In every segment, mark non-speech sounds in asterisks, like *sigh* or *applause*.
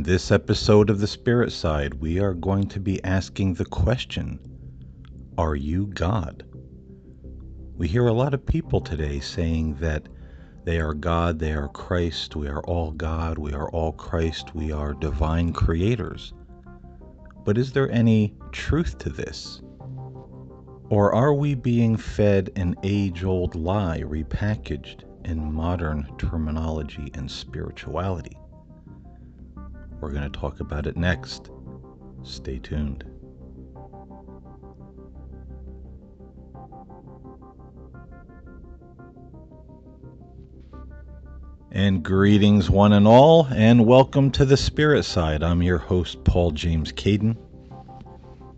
In this episode of The Spirit Side, we are going to be asking the question Are you God? We hear a lot of people today saying that they are God, they are Christ, we are all God, we are all Christ, we are divine creators. But is there any truth to this? Or are we being fed an age old lie repackaged in modern terminology and spirituality? We're going to talk about it next. Stay tuned. And greetings, one and all, and welcome to the Spirit Side. I'm your host, Paul James Caiden.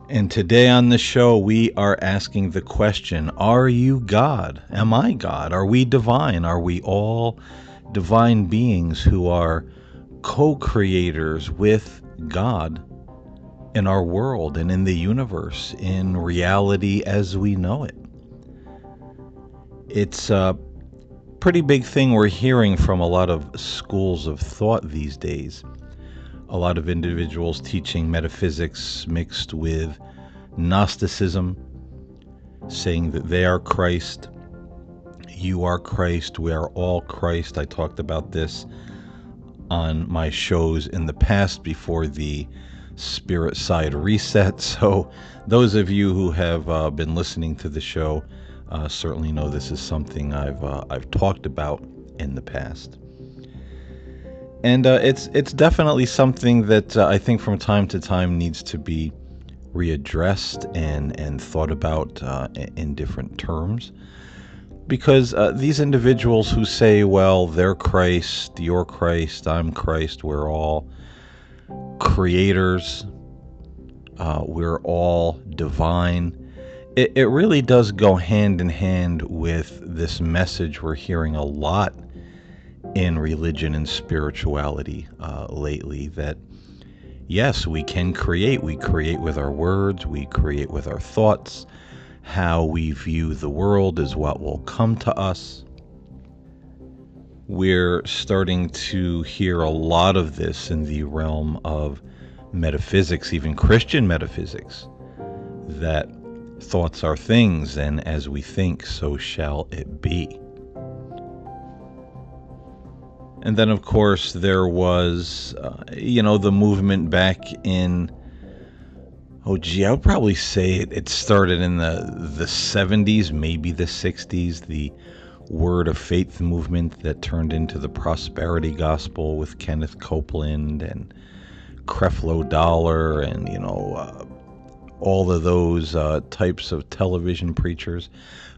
And today on the show, we are asking the question Are you God? Am I God? Are we divine? Are we all divine beings who are co creators with God in our world and in the universe, in reality as we know it? It's a pretty big thing we're hearing from a lot of schools of thought these days. A lot of individuals teaching metaphysics mixed with Gnosticism, saying that they are Christ, you are Christ, we are all Christ. I talked about this on my shows in the past before the spirit side reset. *laughs* So, those of you who have uh, been listening to the show uh, certainly know this is something I've uh, I've talked about in the past, and uh, it's it's definitely something that uh, I think from time to time needs to be readdressed and and thought about uh, in different terms because uh, these individuals who say, well, they're Christ, you're Christ, I'm Christ, we're all creators, uh, we're all divine, it, it really does go hand in hand with this message we're hearing a lot in religion and spirituality uh, lately that yes, we can create. We create with our words, we create with our thoughts how we view the world is what will come to us. We're starting to hear a lot of this in the realm of metaphysics, even Christian metaphysics, that thoughts are things, and as we think, so shall it be. And then, of course, there was, uh, you know, the movement back in Oh, gee, I would probably say it, it started in the the 70s, maybe the 60s. The Word of Faith movement that turned into the Prosperity Gospel with Kenneth Copeland and Creflo Dollar, and you know uh, all of those uh, types of television preachers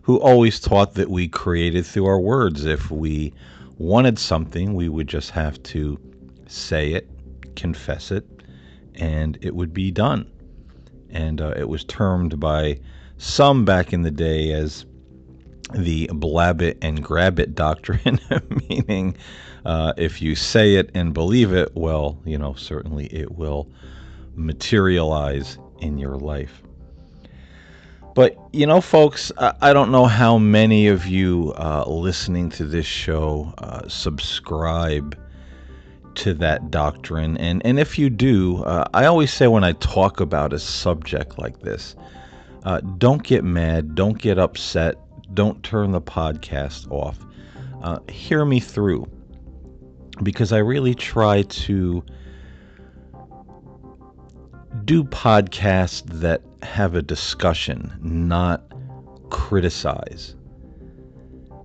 who always taught that we created through our words. If we wanted something, we would just have to say it, confess it, and it would be done and uh, it was termed by some back in the day as the blab it and grab it doctrine, *laughs* meaning uh, if you say it and believe it, well, you know, certainly it will materialize in your life. But, you know, folks, I, don't know how many of you uh, listening to this show uh, subscribe to that doctrine. And, and if you do, uh, I always say when I talk about a subject like this, uh, don't get mad, don't get upset, don't turn the podcast off. Uh, hear me through because I really try to do podcasts that have a discussion, not criticize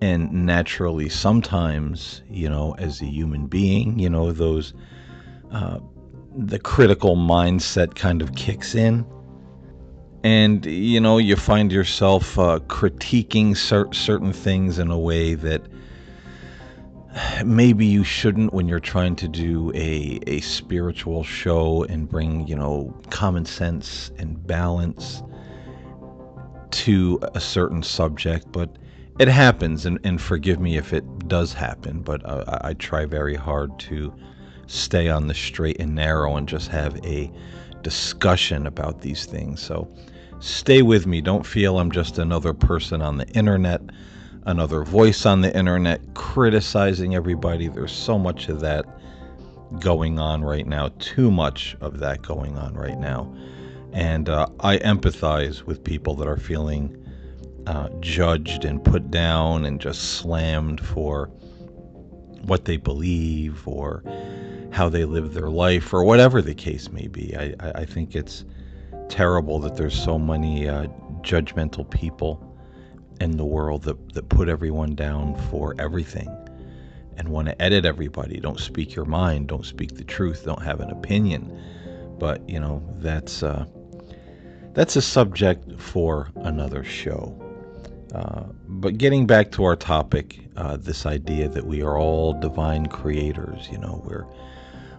and naturally sometimes you know as a human being you know those uh, the critical mindset kind of kicks in. And you know you find yourself uh, critiquing cer- certain things in a way that maybe you shouldn't when you're trying to do a, a spiritual show and bring you know common sense and balance to a certain subject. But it happens, and, and forgive me if it does happen, but uh, I, I try very hard to stay on the straight and narrow and just have a discussion about these things. So stay with me. Don't feel I'm just another person on the internet, another voice on the internet criticizing everybody. There's so much of that going on right now, too much of that going on right now. And uh, I empathize with people that are feeling uh, judged and put down and just slammed for what they believe or how they live their life or whatever the case may be. I, I think it's terrible that there's so many uh, judgmental people in the world that, that put everyone down for everything and want to edit everybody. Don't speak your mind. Don't speak the truth. Don't have an opinion. But you know that's uh, that's a subject for another show. Uh, but getting back to our topic, uh, this idea that we are all divine creators. You know, we're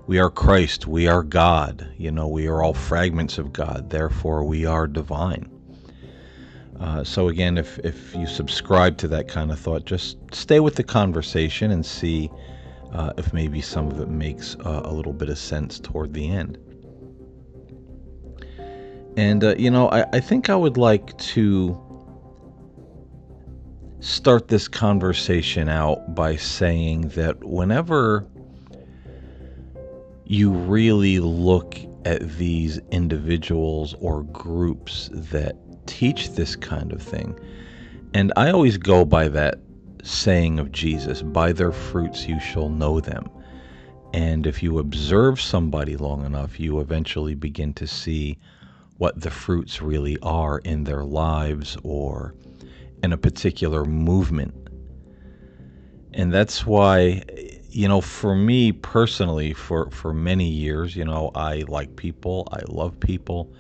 we are Christ. We are God. You know, we are all fragments of God. Therefore, we are divine. Uh, so again, if if you subscribe to that kind of thought, just stay with the conversation and see uh, if maybe some of it makes uh, a little bit of sense toward the end. And you know, I, I think I would like to start this conversation out by saying that whenever you really look at these individuals or groups that teach this kind of thing. And I always go by that saying of Jesus by their fruits you shall know them. And if you observe somebody long enough, you eventually begin to see what the fruits really are in their lives or in a particular movement. And that's why, you know, for me personally, for, for many years, you know, I like people, I love people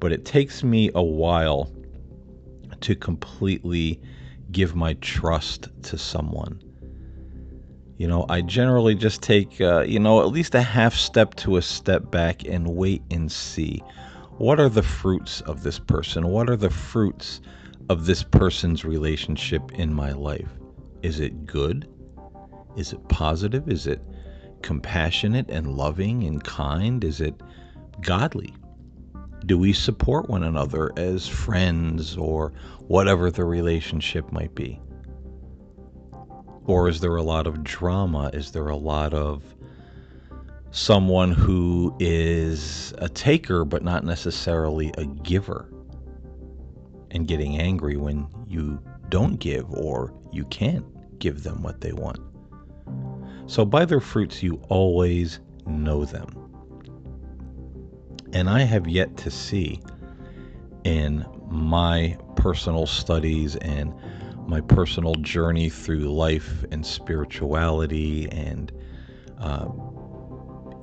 but it takes me a while to completely give my trust to someone. You know, I generally just take, uh, you know, at least a half step to a step back and wait and see. What are the fruits of this person? What are the fruits of this person's relationship in my life? Is it good? Is it positive? Is it compassionate and loving and kind? Is it godly? Do we support one another as friends or whatever the relationship might be? Or is there a lot of drama? Is there a lot of someone who is a taker but not necessarily a giver and getting angry when you don't give or you can't give them what they want? So, by their fruits, you always know them. And I have yet to see in my personal studies and my personal journey through life and spirituality and uh,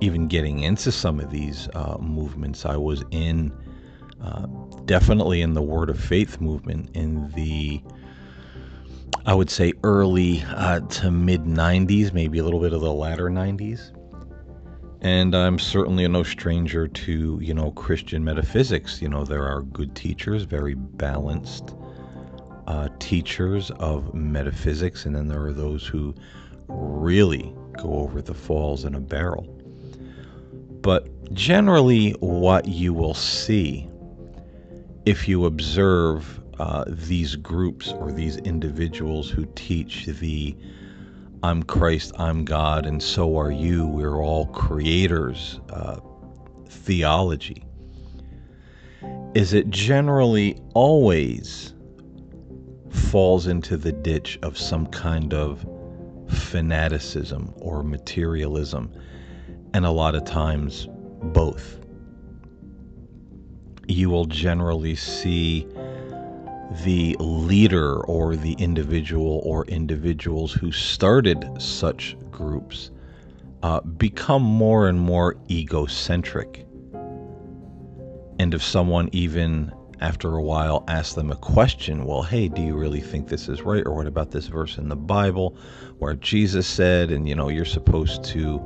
even getting into some of these uh, movements. I was in uh, definitely in the Word of Faith movement in the I would say early uh, to mid 90s, maybe a little bit of the latter 90s and I'm certainly no stranger to, you know, Christian metaphysics. You know, there are good teachers, very balanced uh, teachers of metaphysics, and then there are those who really go over the falls in a barrel. But generally, what you will see if you observe uh, these groups or these individuals who teach the I'm Christ, I'm God, and so are you. We're all creators uh, theology. Is it generally always falls into the ditch of some kind of fanaticism or materialism, and a lot of times both. You will generally see the leader or the individual or individuals who started such groups uh, become more and more egocentric. And if someone even after a while asks them a question, well, hey, do you really think this is right? Or what about this verse in the Bible where Jesus said, and you know, you're supposed to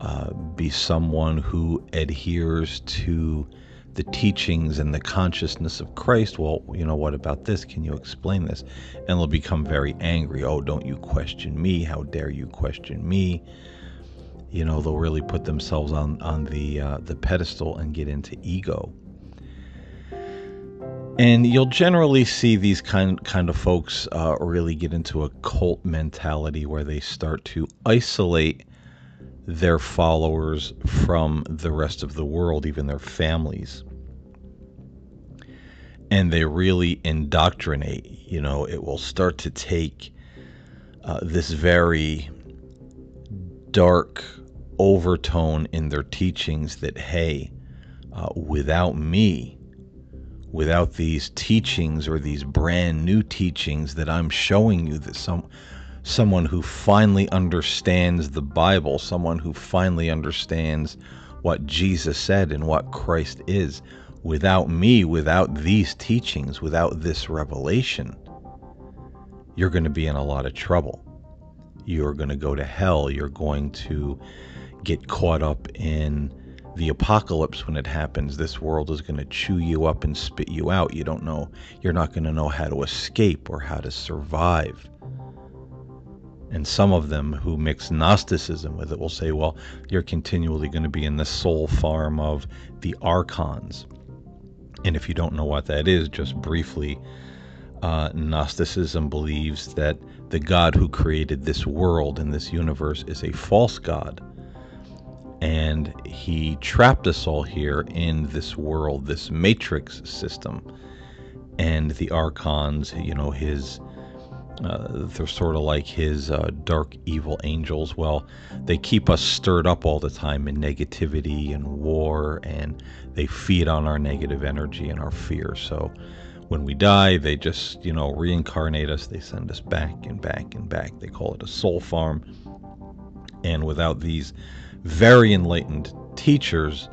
uh, be someone who adheres to the teachings and the consciousness of Christ. Well, you know, what about this? Can you explain this? And they'll become very angry. Oh, don't you question me? How dare you question me? You know, they'll really put themselves on on the uh, the pedestal and get into ego. And you'll generally see these kind kind of folks uh, really get into a cult mentality where they start to isolate their followers from the rest of the world, even their families. And they really indoctrinate. You know, it will start to take uh, this very dark overtone in their teachings that, hey, uh, without me, without these teachings or these brand new teachings that I'm showing you that some someone who finally understands the Bible, someone who finally understands what Jesus said and what Christ is. Without me, without these teachings, without this revelation, you're going to be in a lot of trouble. You're going to go to hell. You're going to get caught up in the apocalypse when it happens. This world is going to chew you up and spit you out. You don't know, you're not going to know how to escape or how to survive. And some of them who mix Gnosticism with it will say, well, you're continually going to be in the soul farm of the archons. And if you don't know what that is, just briefly, uh, Gnosticism believes that the God who created this world and this universe is a false God. And he trapped us all here in this world, this matrix system. And the archons, you know, his uh, they're sort of like his uh, dark evil angels. Well, they keep us stirred up all the time in negativity and war, and they feed on our negative energy and our fear. So when we die, they just, you know, reincarnate us. They send us back and back and back. They call it a soul farm. And without these very enlightened teachers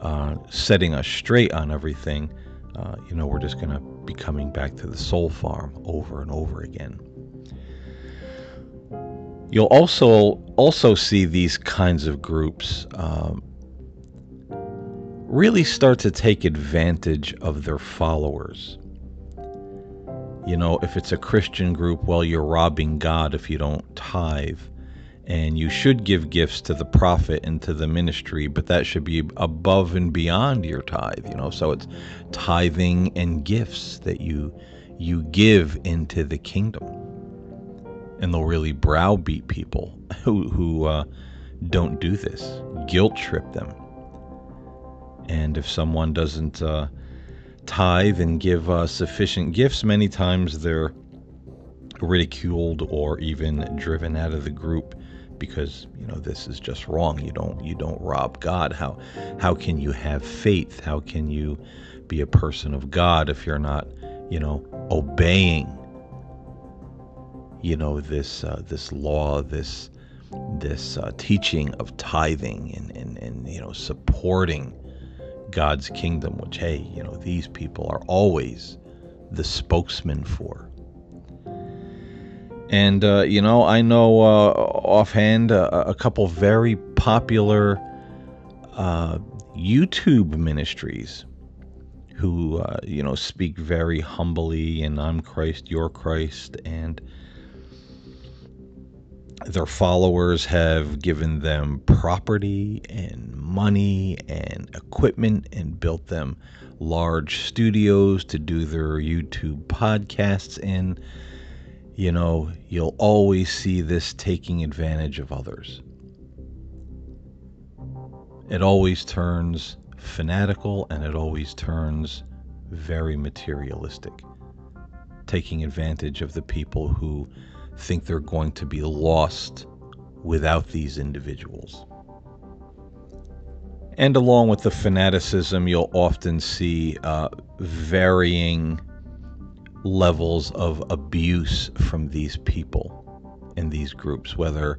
uh, setting us straight on everything, uh, you know, we're just going to be coming back to the soul farm over and over again. You'll also also see these kinds of groups um, really start to take advantage of their followers. You know, if it's a Christian group, well, you're robbing God if you don't tithe and you should give gifts to the prophet and to the ministry, but that should be above and beyond your tithe, you know. So it's tithing and gifts that you you give into the kingdom, and they'll really browbeat people *laughs* who who uh, don't do this, guilt trip them, and if someone doesn't uh, tithe and give uh, sufficient gifts, many times they're ridiculed or even driven out of the group because you know this is just wrong. You don't you don't rob god. How how can you have faith? How can you be a person of god if you're not you know obeying you know this uh, this law this this uh, teaching of tithing and, and and you know supporting god's kingdom which hey you know these people are always the spokesman for and, uh, you know, I know uh, offhand uh, a couple very popular uh, YouTube ministries who, uh, you know, speak very humbly and I'm Christ, you're Christ. And their followers have given them property and money and equipment and built them large studios to do their YouTube podcasts in you know, you'll always see this taking advantage of others. It always turns fanatical and it always turns very materialistic, taking advantage of the people who think they're going to be lost without these individuals. And along with the fanaticism, you'll often see uh, varying levels of abuse from these people in these groups, whether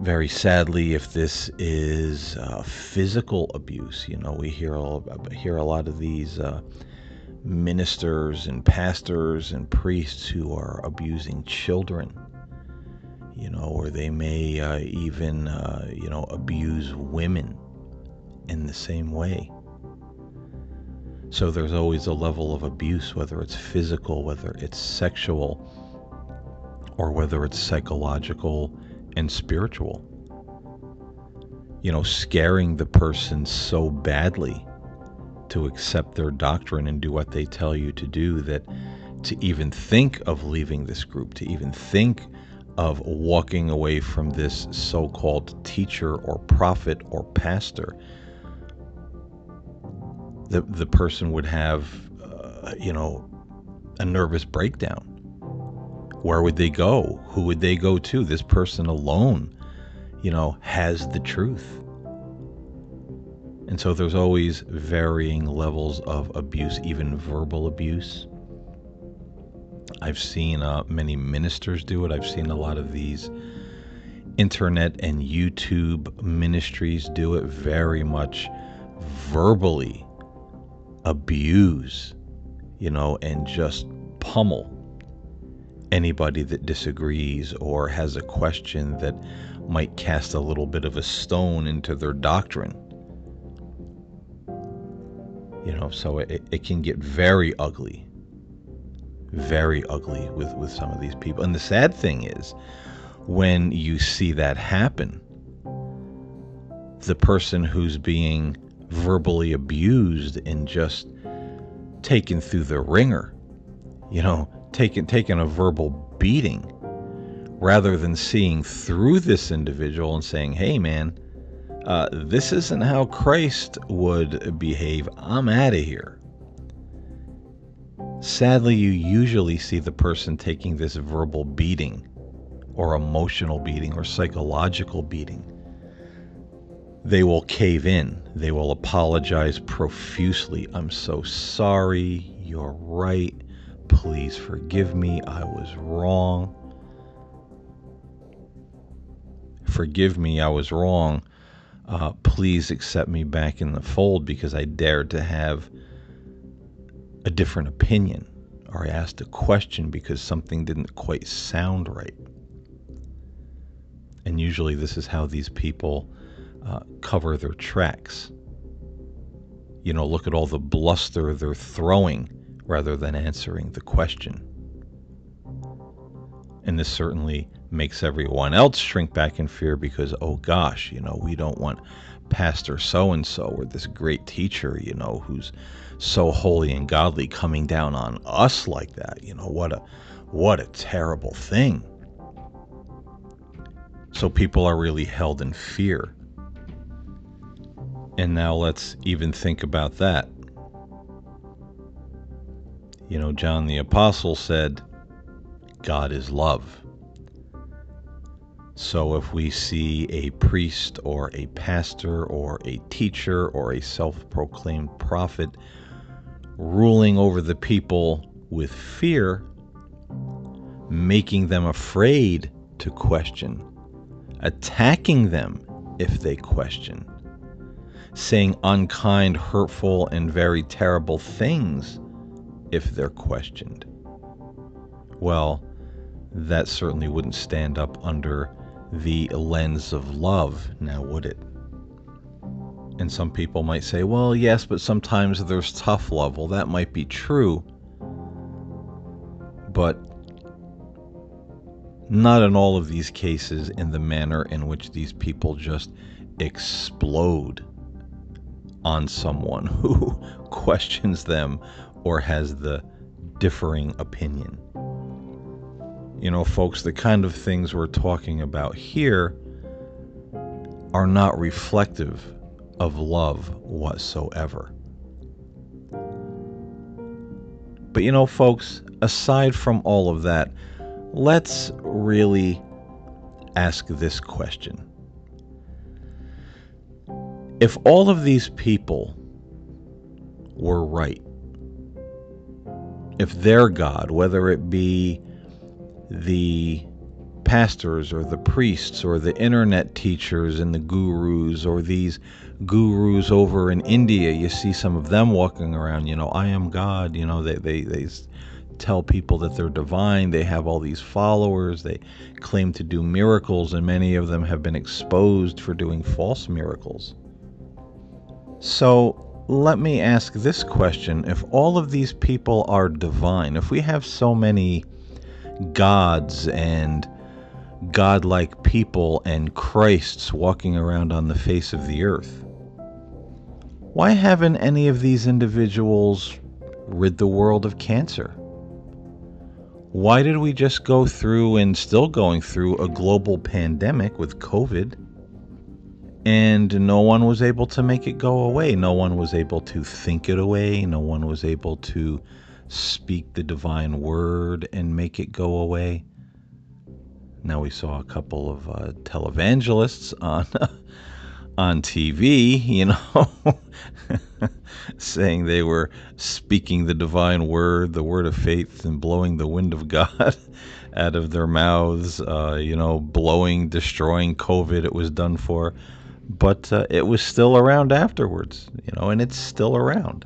very sadly, if this is uh, physical abuse, you know, we hear a, hear a lot of these uh, ministers and pastors and priests who are abusing children, you know, or they may uh, even, uh, you know, abuse women in the same way. So there's always a level of abuse, whether it's physical, whether it's sexual, or whether it's psychological and spiritual. You know, scaring the person so badly to accept their doctrine and do what they tell you to do that to even think of leaving this group, to even think of walking away from this so called teacher or prophet or pastor, the, the person would have, uh, you know, a nervous breakdown. Where would they go? Who would they go to? This person alone, you know, has the truth. And so there's always varying levels of abuse, even verbal abuse. I've seen uh, many ministers do it. I've seen a lot of these internet and YouTube ministries do it very much verbally abuse, you know, and just pummel anybody that disagrees or has a question that might cast a little bit of a stone into their doctrine. You know, so it, it can get very ugly. Very ugly with, with some of these people. And the sad thing is, when you see that happen, the person who's being verbally abused and just taken through the wringer, you know, taken taken a verbal beating, rather than seeing through this individual and saying, "Hey, man, uh, this isn't how Christ would behave. I'm out of here. Sadly, you usually see the person taking this verbal beating, or emotional beating, or psychological beating. They will cave in. They will apologize profusely. I'm so sorry. You're right. Please forgive me. I was wrong. Forgive me. I was wrong uh, please accept me back in the fold because I dared to have a different opinion or I asked a question because something didn't quite sound right. And usually, this is how these people uh, cover their tracks. You know, look at all the bluster they're throwing rather than answering the question. And this certainly makes everyone else shrink back in fear because, oh gosh, you know, we don't want Pastor so and so or this great teacher, you know, who's so holy and godly coming down on us like that. You know, what a what a terrible thing. So people are really held in fear. And now let's even think about that. You know, John the Apostle said, God is love. So if we see a priest or a pastor or a teacher or a self proclaimed prophet ruling over the people with fear, making them afraid to question, attacking them if they question, saying unkind, hurtful, and very terrible things if they're questioned. Well, that certainly wouldn't stand up under the lens of love, now would it? And some people might say, well, yes, but sometimes there's tough love. Well, that might be true, but not in all of these cases in the manner in which these people just explode on someone who *laughs* questions them or has the differing opinion. You know, folks, the kind of things we're talking about here are not reflective of love whatsoever. But you know, folks, aside from all of that, let's really ask this question. If all of these people were right, if they're God, whether it be the pastors or the priests or the internet teachers and the gurus or these gurus over in India. You see some of them walking around, you know, I am God, you know, they, they, they tell people that they're divine. They have all these followers. They claim to do miracles, and many of them have been exposed for doing false miracles. So let me ask this question if all of these people are divine, if we have so many gods and godlike people and Christs walking around on the face of the earth. Why haven't any of these individuals rid the world of cancer? Why did we just go through and still going through a global pandemic with COVID and no one was able to make it go away? No one was able to think it away. No one was able to speak the divine word and make it go away. Now we saw a couple of uh, televangelists on *laughs* on TV, you know, *laughs* saying they were speaking the divine word, the word of faith, and blowing the wind of God *laughs* out of their mouths, uh, you know, blowing, destroying COVID. It was done for. But uh, it was still around afterwards, you know, and it's still around.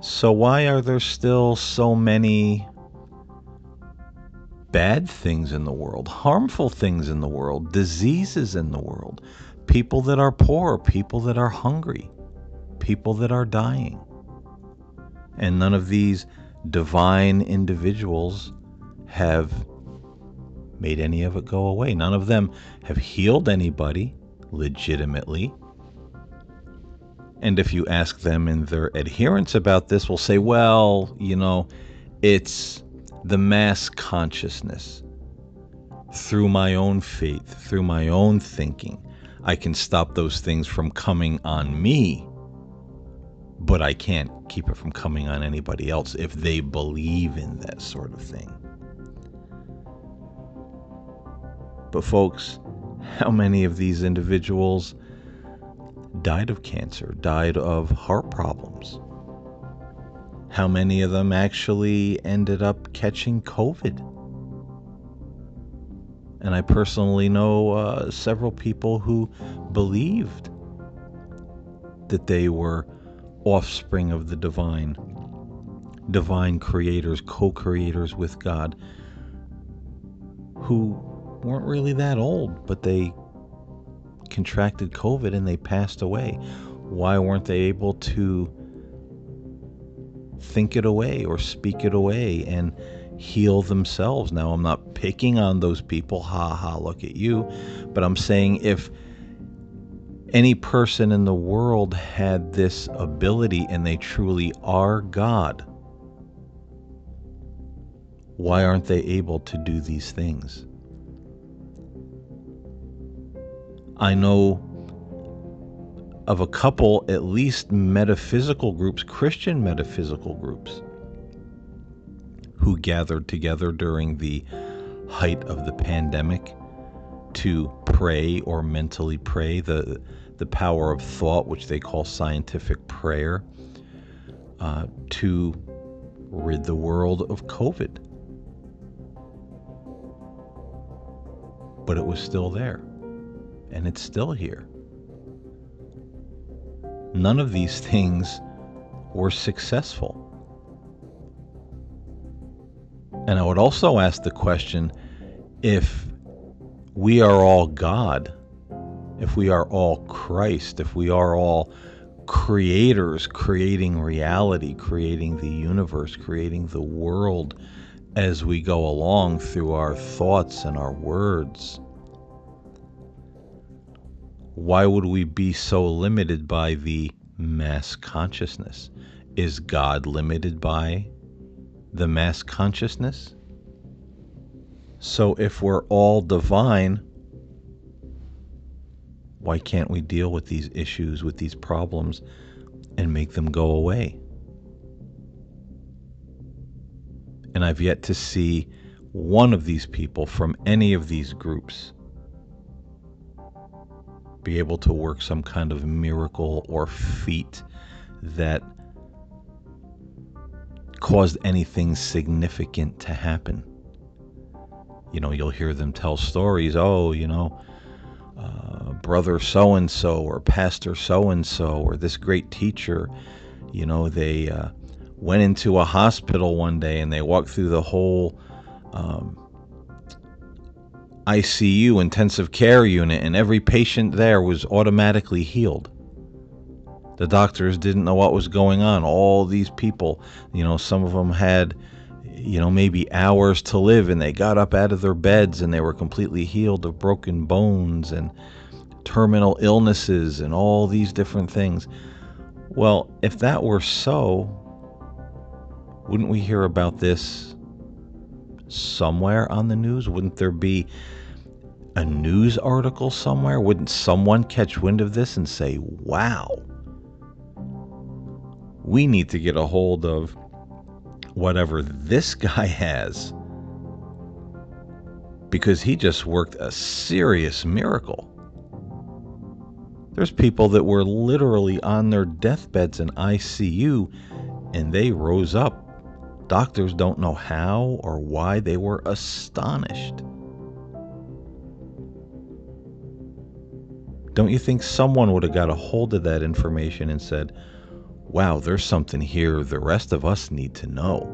So, why are there still so many bad things in the world, harmful things in the world, diseases in the world, people that are poor, people that are hungry, people that are dying. And none of these divine individuals have made any of it go away. None of them have healed anybody legitimately. And if you ask them in their adherents about this, will say, well, you know, it's the mass consciousness. Through my own faith, through my own thinking, I can stop those things from coming on me, but I can't keep it from coming on anybody else if they believe in that sort of thing. But, folks, how many of these individuals died of cancer, died of heart problems? how many of them actually ended up catching COVID. And I personally know uh, several people who believed that they were offspring of the divine, divine creators, co creators with God, who weren't really that old, but they contracted COVID and they passed away. Why weren't they able to think it away or speak it away and heal themselves. Now, I'm not picking on those people, ha ha, look at you, but I'm saying if any person in the world had this ability and they truly are God, why aren't they able to do these things? I know of a couple, at least metaphysical groups, Christian metaphysical groups, who gathered together during the height of the pandemic to pray or mentally pray the the power of thought, which they call scientific prayer, uh, to rid the world of COVID. But it was still there, and it's still here none of these *laughs* things were successful. And I would also ask the question if we are all God, if we are all Christ, if we are all creators creating reality, creating the universe, creating the world as we go along through our thoughts and our words why would we be so limited by the mass consciousness? Is God limited by the mass consciousness? So if we're all divine, why can't we deal with these issues, with these problems, and make them go away? And I've yet to see one of these people from any of these groups be able to work some kind of miracle or feat that caused anything significant to happen. You know, you'll hear them tell stories, oh, you know, uh, brother so and so, or pastor so and so, or this great teacher, you know, they uh, went into a hospital one day and they walked through the whole um, ICU intensive care unit, and every patient there was automatically healed. The doctors didn't know what was going on. All these people, you know, some of them had, you know, maybe hours to live, and they got up out of their beds and they were completely healed of broken bones and terminal illnesses and all these different things. Well, if that were so, wouldn't we hear about this somewhere on the news? Wouldn't there be a news article somewhere? Wouldn't someone catch wind of this and say, wow, we need to get a hold of whatever this *laughs* guy has because he just worked a serious miracle. There's people that were literally on their deathbeds in ICU and they rose up. Doctors don't know how or why they were astonished. Don't you think someone would have got a hold of that information and said, wow, there's something here the rest of us need to know?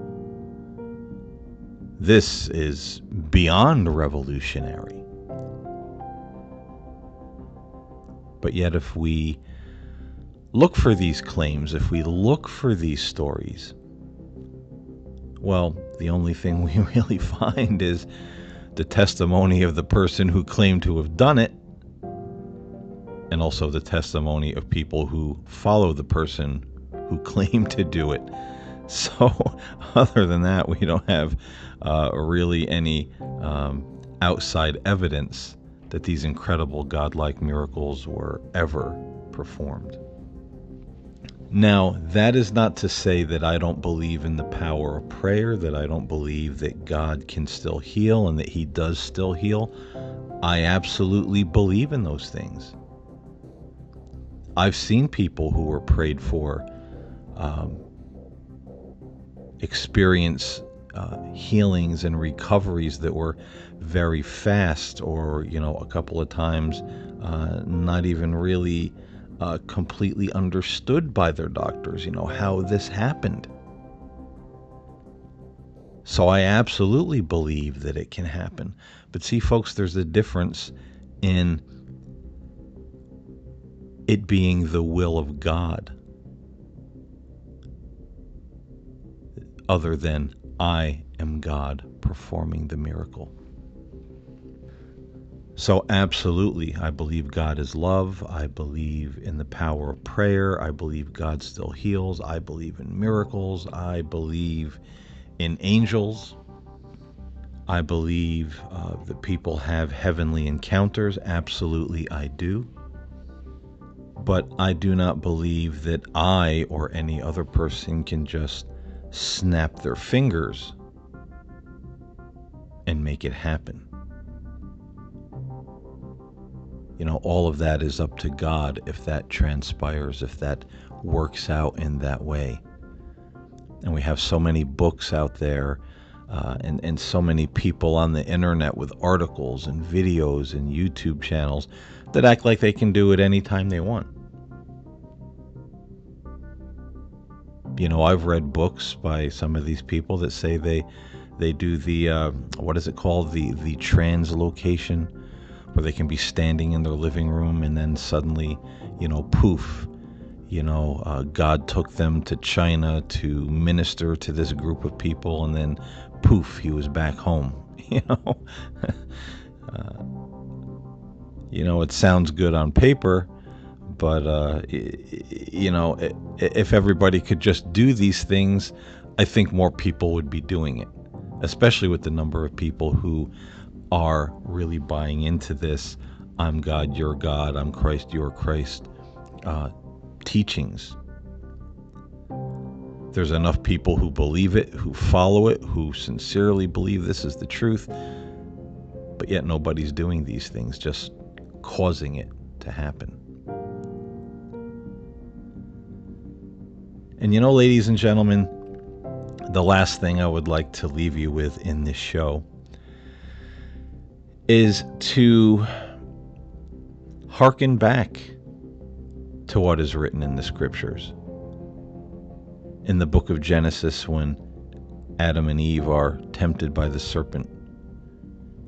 This is beyond revolutionary. But yet, if we look for these claims, if we look for these stories, well, the only thing we *laughs* really find is the testimony of the person who claimed to have done it, and also the testimony of people who follow the person who *laughs* claimed to do it. So, *laughs* other than that, we don't have uh, really any um, outside evidence that these incredible godlike miracles were ever performed. Now, that is not to say that I don't believe in the power of prayer, that I don't believe that God can still heal and that He does still heal. I absolutely believe in those things. I've seen people who were prayed for um, experience uh, healings and recoveries that were very fast, or you know, a couple of times uh, not even really uh, completely understood by their doctors. You know how this happened. So I absolutely believe that it can happen. But see, folks, there's a difference in it being the will of God other than I am God performing the miracle. So, absolutely, I believe God is love. I believe in the power of prayer. I believe God still heals. I believe in miracles. I believe in angels. I believe uh, that people have heavenly encounters. Absolutely, I do. But I do not believe that I or any other person can just snap their fingers and make it happen. You know, all of that is up to God if that transpires, if that works out in that way. And we have so many books out there uh, and, and so many people on the internet with articles and videos and YouTube channels that act like they can do it anytime they want. you know, I've read books by some of these people that say they they do the uh, what is it called the the translocation, where they can be standing in their living room and then suddenly, you know, poof, you know, uh, God took them to China to minister to this group of people, and then poof, he was back home. *laughs* You know, *laughs* uh, you know, it sounds good on paper, but uh, you know, if everybody could just do these things, I think more people would be doing it, especially with the number of people who are really buying into this I'm God, you're God, I'm Christ, you're Christ uh, teachings. There's enough people who believe it, who follow it, who sincerely believe this is the truth, but yet nobody's doing these things, just causing it to happen. And you know, ladies and gentlemen, the last thing I would like to leave you with in this show is to hearken back to what is written in the scriptures. In the book of Genesis, when Adam and Eve are tempted by the serpent,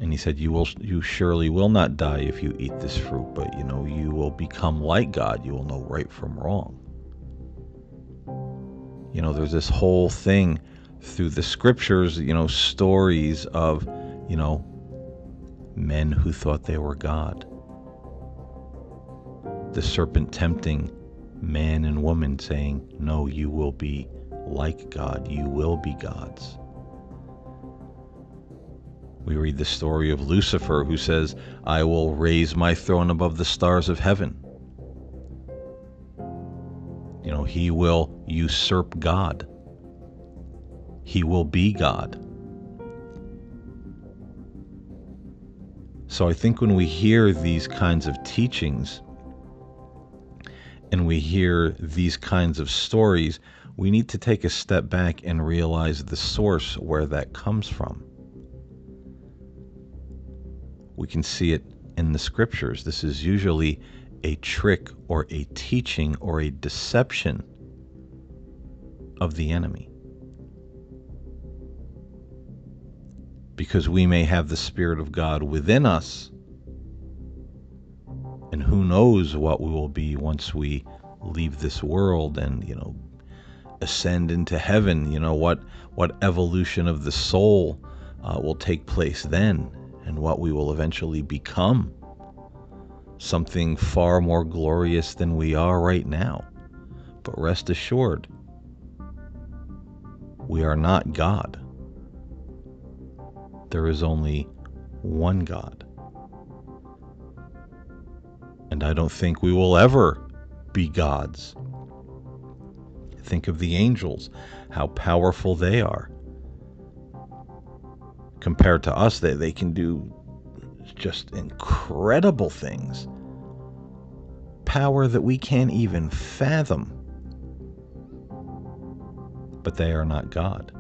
and he said, "You will, you surely will not die if you eat this fruit, but you know you will become like God. You will know right from wrong." You know, there's this whole thing through the scriptures, you know, stories of, you know, men who thought they were God. The serpent tempting man and woman, saying, No, you will be like God, you will be gods. We read the story of Lucifer, who says, I will raise my throne above the stars of heaven. You know, he will usurp God, he will be God. So I think when we hear these kinds of teachings and we hear these kinds of stories, we need to take a step back and realize the source where that comes from. We can see it in the scriptures. This is usually a trick or a teaching or a deception of the enemy. Because we may have the Spirit of God within us, and who knows what we will be once we leave this world and, you know, ascend into heaven. You know, what, what evolution of the soul uh, will take place then and what we will eventually become. Something far more glorious than we are right now. But rest assured, we are not God. There is only one God. And I don't think we will ever be gods. Think of the angels, how powerful they are compared to us, they, they can do just incredible things. Power that we can't even fathom. But they are not God,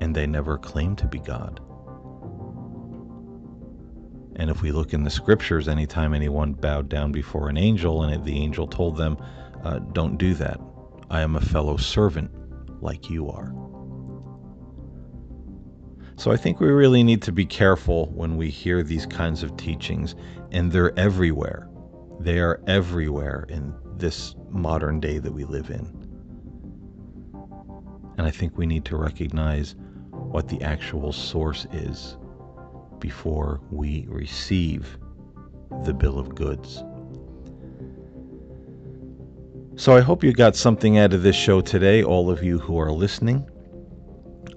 and they never claim to be God. And if we look in the scriptures, anytime anyone bowed down before an angel and the angel told them, uh, Don't do that, I am a fellow servant like you are. So I think we really need to be careful when we hear these kinds of teachings, and they're everywhere. They are everywhere in this modern day that we live in. And I think we need to recognize what the actual source is before we receive the bill of goods. So I hope you got something out of this show today, all of you who are listening.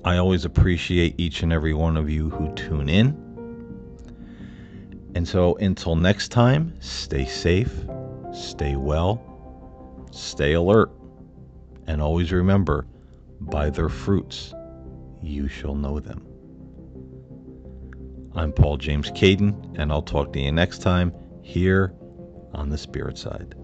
I always appreciate each and every one of you who tune in. And so until next time, stay safe, stay well, stay alert, and always remember by their fruits you shall know them. I'm Paul James Caiden, and I'll talk to you next time here on the Spirit Side.